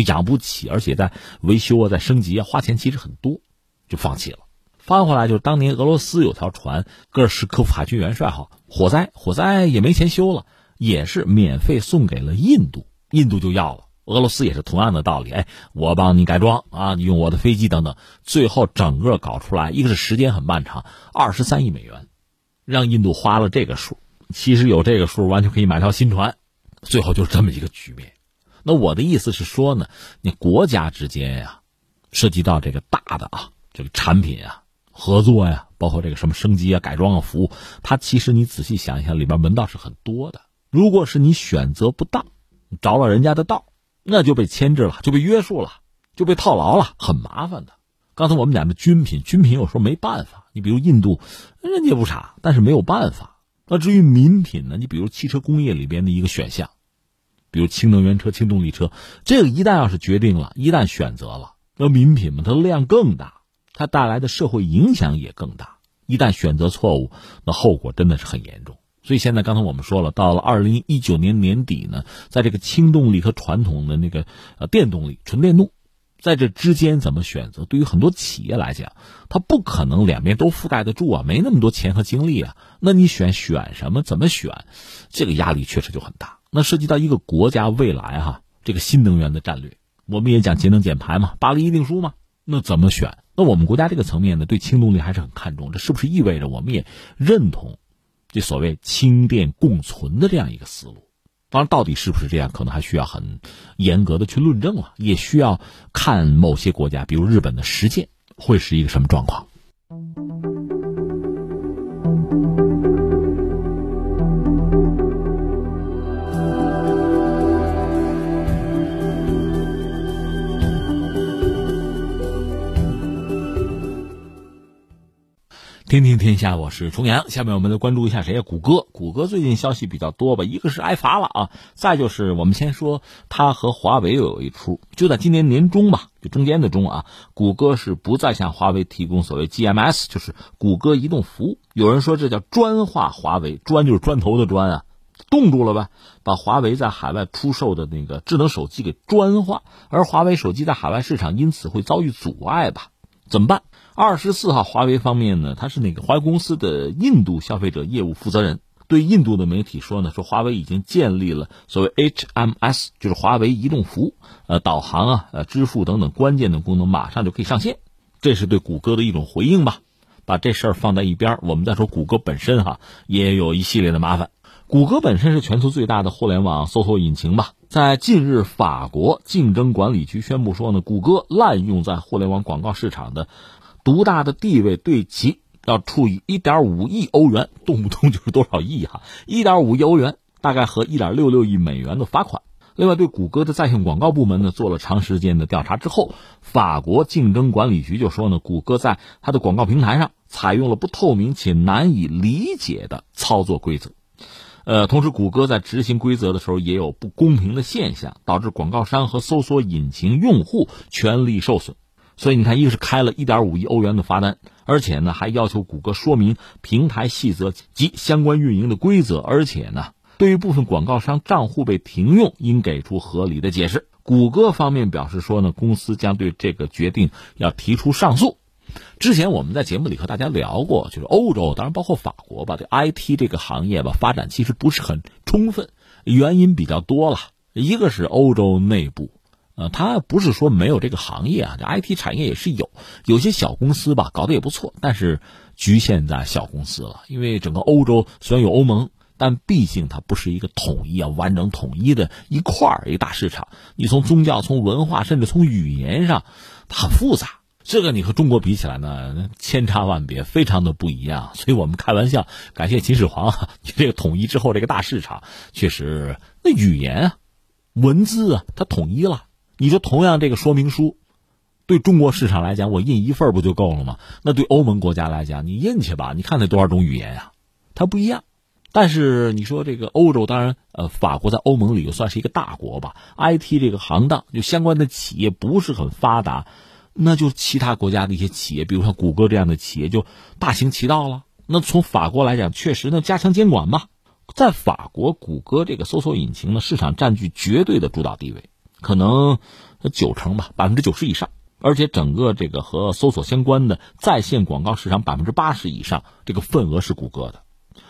养不起，而且在维修啊、在升级啊，花钱其实很多，就放弃了。翻回来就是当年俄罗斯有条船戈尔什科夫海军元帅号火灾，火灾也没钱修了，也是免费送给了印度，印度就要了。俄罗斯也是同样的道理，哎，我帮你改装啊，用我的飞机等等，最后整个搞出来，一个是时间很漫长，二十三亿美元。”让印度花了这个数，其实有这个数完全可以买条新船，最后就是这么一个局面。那我的意思是说呢，你国家之间呀，涉及到这个大的啊，这个产品啊，合作呀，包括这个什么升级啊、改装啊、服务，它其实你仔细想一想，里边门道是很多的。如果是你选择不当，着了人家的道，那就被牵制了，就被约束了，就被套牢了，很麻烦的。刚才我们讲的军品，军品有时候没办法。你比如印度，人家不傻，但是没有办法。那至于民品呢？你比如汽车工业里边的一个选项，比如氢能源车、氢动力车，这个一旦要是决定了，一旦选择了，那民品嘛，它的量更大，它带来的社会影响也更大。一旦选择错误，那后果真的是很严重。所以现在刚才我们说了，到了二零一九年年底呢，在这个氢动力和传统的那个呃电动力、纯电动。在这之间怎么选择？对于很多企业来讲，它不可能两边都覆盖得住啊，没那么多钱和精力啊。那你选选什么？怎么选？这个压力确实就很大。那涉及到一个国家未来哈，这个新能源的战略，我们也讲节能减排嘛，巴黎议定书嘛。那怎么选？那我们国家这个层面呢，对氢动力还是很看重。这是不是意味着我们也认同这所谓氢电共存的这样一个思路？当然，到底是不是这样，可能还需要很严格的去论证了，也需要看某些国家，比如日本的实践会是一个什么状况。听听天下，我是重阳。下面我们来关注一下谁呀？谷歌。谷歌最近消息比较多吧？一个是挨罚了啊，再就是我们先说它和华为又有一出。就在今年年中吧，就中间的中啊，谷歌是不再向华为提供所谓 GMS，就是谷歌移动服务。有人说这叫专化华为，专就是砖头的砖啊，冻住了吧，把华为在海外出售的那个智能手机给专化，而华为手机在海外市场因此会遭遇阻碍吧？怎么办？二十四号，华为方面呢，他是那个华为公司的印度消费者业务负责人，对印度的媒体说呢，说华为已经建立了所谓 HMS，就是华为移动服务，呃，导航啊、呃，支付等等关键的功能马上就可以上线，这是对谷歌的一种回应吧。把这事儿放在一边，我们再说谷歌本身哈，也有一系列的麻烦。谷歌本身是全球最大的互联网搜索引擎吧，在近日，法国竞争管理局宣布说呢，谷歌滥用在互联网广告市场的。独大的地位对其要处以一点五亿欧元，动不动就是多少亿哈，一点五亿欧元，大概和一点六六亿美元的罚款。另外，对谷歌的在线广告部门呢做了长时间的调查之后，法国竞争管理局就说呢，谷歌在它的广告平台上采用了不透明且难以理解的操作规则。呃，同时，谷歌在执行规则的时候也有不公平的现象，导致广告商和搜索引擎用户权利受损。所以你看，一个是开了一点五亿欧元的罚单，而且呢还要求谷歌说明平台细则及相关运营的规则，而且呢对于部分广告商账户被停用，应给出合理的解释。谷歌方面表示说呢，公司将对这个决定要提出上诉。之前我们在节目里和大家聊过，就是欧洲，当然包括法国吧，这 IT 这个行业吧发展其实不是很充分，原因比较多了，一个是欧洲内部。呃，它不是说没有这个行业啊，这 IT 产业也是有，有些小公司吧搞得也不错，但是局限在小公司了。因为整个欧洲虽然有欧盟，但毕竟它不是一个统一啊、完整统一的一块儿一个大市场。你从宗教、从文化，甚至从语言上，它很复杂，这个你和中国比起来呢，千差万别，非常的不一样。所以我们开玩笑，感谢秦始皇，这个统一之后这个大市场，确实那语言啊、文字啊，它统一了。你说同样这个说明书，对中国市场来讲，我印一份不就够了吗？那对欧盟国家来讲，你印去吧，你看那多少种语言呀，它不一样。但是你说这个欧洲，当然，呃，法国在欧盟里又算是一个大国吧，IT 这个行当就相关的企业不是很发达。那就其他国家的一些企业，比如说谷歌这样的企业就大行其道了。那从法国来讲，确实呢加强监管嘛。在法国，谷歌这个搜索引擎呢市场占据绝对的主导地位，可能九成吧，百分之九十以上。而且整个这个和搜索相关的在线广告市场百分之八十以上，这个份额是谷歌的。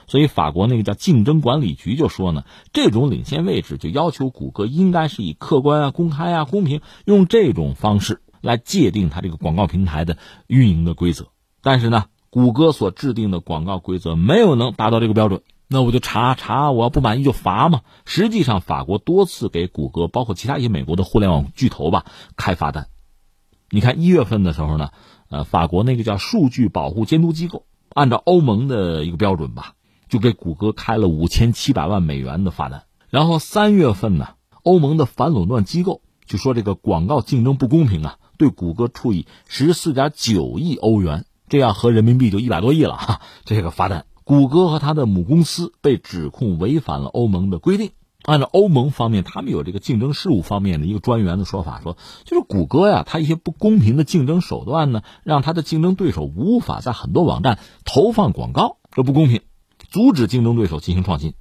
所以法国那个叫竞争管理局就说呢，这种领先位置就要求谷歌应该是以客观啊、公开啊、公平，用这种方式。来界定它这个广告平台的运营的规则，但是呢，谷歌所制定的广告规则没有能达到这个标准，那我就查查，我要不满意就罚嘛。实际上，法国多次给谷歌，包括其他一些美国的互联网巨头吧开罚单。你看一月份的时候呢，呃，法国那个叫数据保护监督机构，按照欧盟的一个标准吧，就给谷歌开了五千七百万美元的罚单。然后三月份呢，欧盟的反垄断机构就说这个广告竞争不公平啊。对谷歌处以十四点九亿欧元，这样合人民币就一百多亿了哈。这个罚单，谷歌和他的母公司被指控违反了欧盟的规定。按照欧盟方面，他们有这个竞争事务方面的一个专员的说法，说就是谷歌呀，它一些不公平的竞争手段呢，让它的竞争对手无法在很多网站投放广告，这不公平，阻止竞争对手进行创新。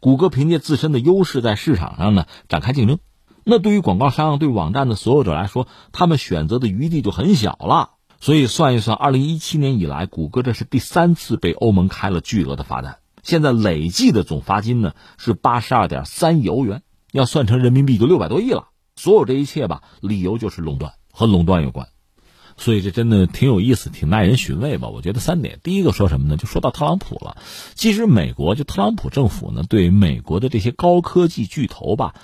谷歌凭借自身的优势在市场上呢展开竞争。那对于广告商、对网站的所有者来说，他们选择的余地就很小了。所以算一算，二零一七年以来，谷歌这是第三次被欧盟开了巨额的罚单，现在累计的总罚金呢是八十二点三亿欧元，要算成人民币就六百多亿了。所有这一切吧，理由就是垄断，和垄断有关。所以这真的挺有意思，挺耐人寻味吧？我觉得三点，第一个说什么呢？就说到特朗普了。其实美国就特朗普政府呢，对美国的这些高科技巨头吧。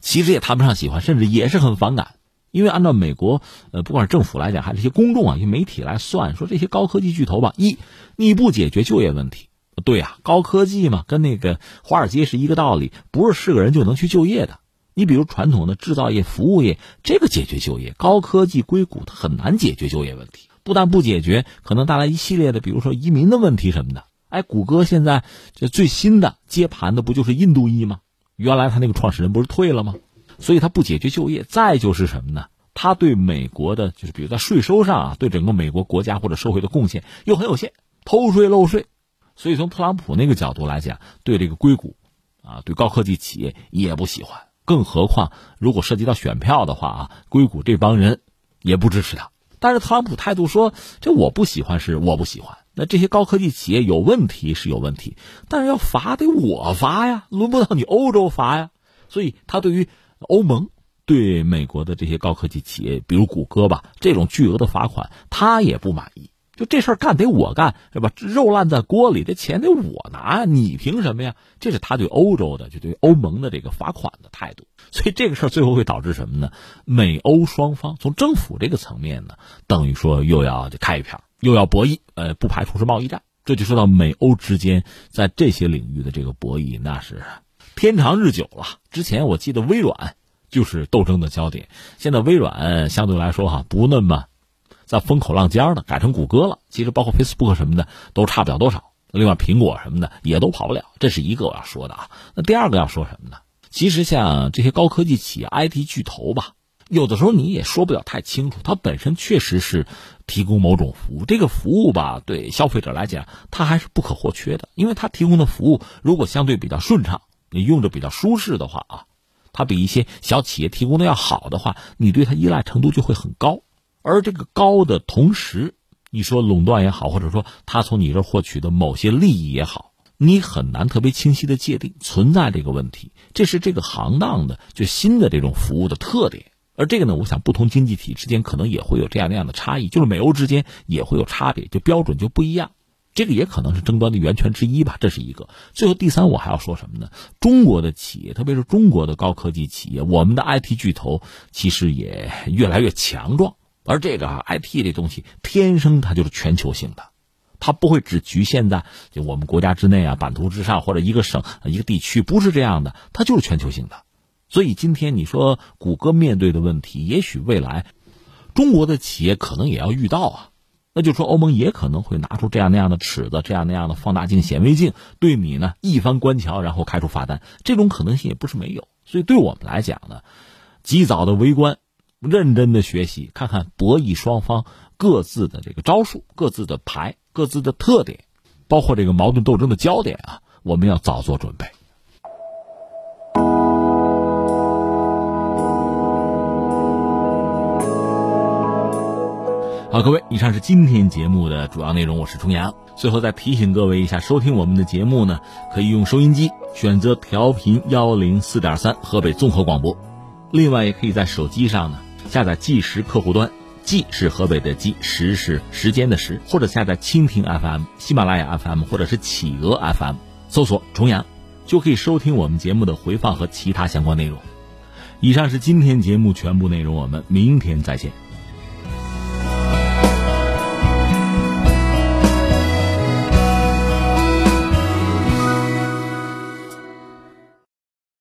其实也谈不上喜欢，甚至也是很反感，因为按照美国呃，不管是政府来讲，还是一些公众啊、一些媒体来算，说这些高科技巨头吧，一你不解决就业问题，对呀，高科技嘛，跟那个华尔街是一个道理，不是是个人就能去就业的。你比如传统的制造业、服务业，这个解决就业，高科技硅谷它很难解决就业问题，不但不解决，可能带来一系列的，比如说移民的问题什么的。哎，谷歌现在这最新的接盘的不就是印度裔吗？原来他那个创始人不是退了吗？所以他不解决就业。再就是什么呢？他对美国的，就是比如在税收上啊，对整个美国国家或者社会的贡献又很有限，偷税漏税。所以从特朗普那个角度来讲，对这个硅谷，啊，对高科技企业也不喜欢。更何况如果涉及到选票的话啊，硅谷这帮人也不支持他。但是特朗普态度说：“这我不喜欢，是我不喜欢。”那这些高科技企业有问题是有问题，但是要罚得我罚呀，轮不到你欧洲罚呀。所以他对于欧盟对美国的这些高科技企业，比如谷歌吧，这种巨额的罚款，他也不满意。就这事儿干得我干是吧？肉烂在锅里，这钱得我拿，你凭什么呀？这是他对欧洲的，就对欧盟的这个罚款的态度。所以这个事儿最后会导致什么呢？美欧双方从政府这个层面呢，等于说又要开一片，又要博弈，呃，不排除是贸易战。这就说到美欧之间在这些领域的这个博弈，那是天长日久了。之前我记得微软就是斗争的焦点，现在微软相对来说哈不那么。在风口浪尖了改成谷歌了，其实包括 Facebook 什么的都差不了多少。另外苹果什么的也都跑不了，这是一个我要说的啊。那第二个要说什么呢？其实像这些高科技企业、IT 巨头吧，有的时候你也说不了太清楚，它本身确实是提供某种服务，这个服务吧，对消费者来讲，它还是不可或缺的。因为它提供的服务如果相对比较顺畅，你用着比较舒适的话啊，它比一些小企业提供的要好的话，你对它依赖程度就会很高。而这个高的同时，你说垄断也好，或者说他从你这获取的某些利益也好，你很难特别清晰的界定存在这个问题。这是这个行当的就新的这种服务的特点。而这个呢，我想不同经济体之间可能也会有这样那样的差异，就是美欧之间也会有差别，就标准就不一样。这个也可能是争端的源泉之一吧。这是一个。最后第三，我还要说什么呢？中国的企业，特别是中国的高科技企业，我们的 IT 巨头，其实也越来越强壮。而这个 IT 这东西天生它就是全球性的，它不会只局限在就我们国家之内啊、版图之上或者一个省、一个地区，不是这样的，它就是全球性的。所以今天你说谷歌面对的问题，也许未来中国的企业可能也要遇到啊。那就说欧盟也可能会拿出这样那样的尺子，这样那样的放大镜、显微镜，对你呢一番观瞧，然后开出罚单，这种可能性也不是没有。所以对我们来讲呢，及早的围观，认真的学习，看看博弈双方各自的这个招数、各自的牌、各自的特点，包括这个矛盾斗争的焦点啊，我们要早做准备。好，各位，以上是今天节目的主要内容。我是重阳。最后再提醒各位一下，收听我们的节目呢，可以用收音机选择调频幺零四点三河北综合广播，另外也可以在手机上呢下载计时客户端，计是河北的计，时是时间的时，或者下载蜻蜓 FM、喜马拉雅 FM 或者是企鹅 FM，搜索重阳，就可以收听我们节目的回放和其他相关内容。以上是今天节目全部内容，我们明天再见。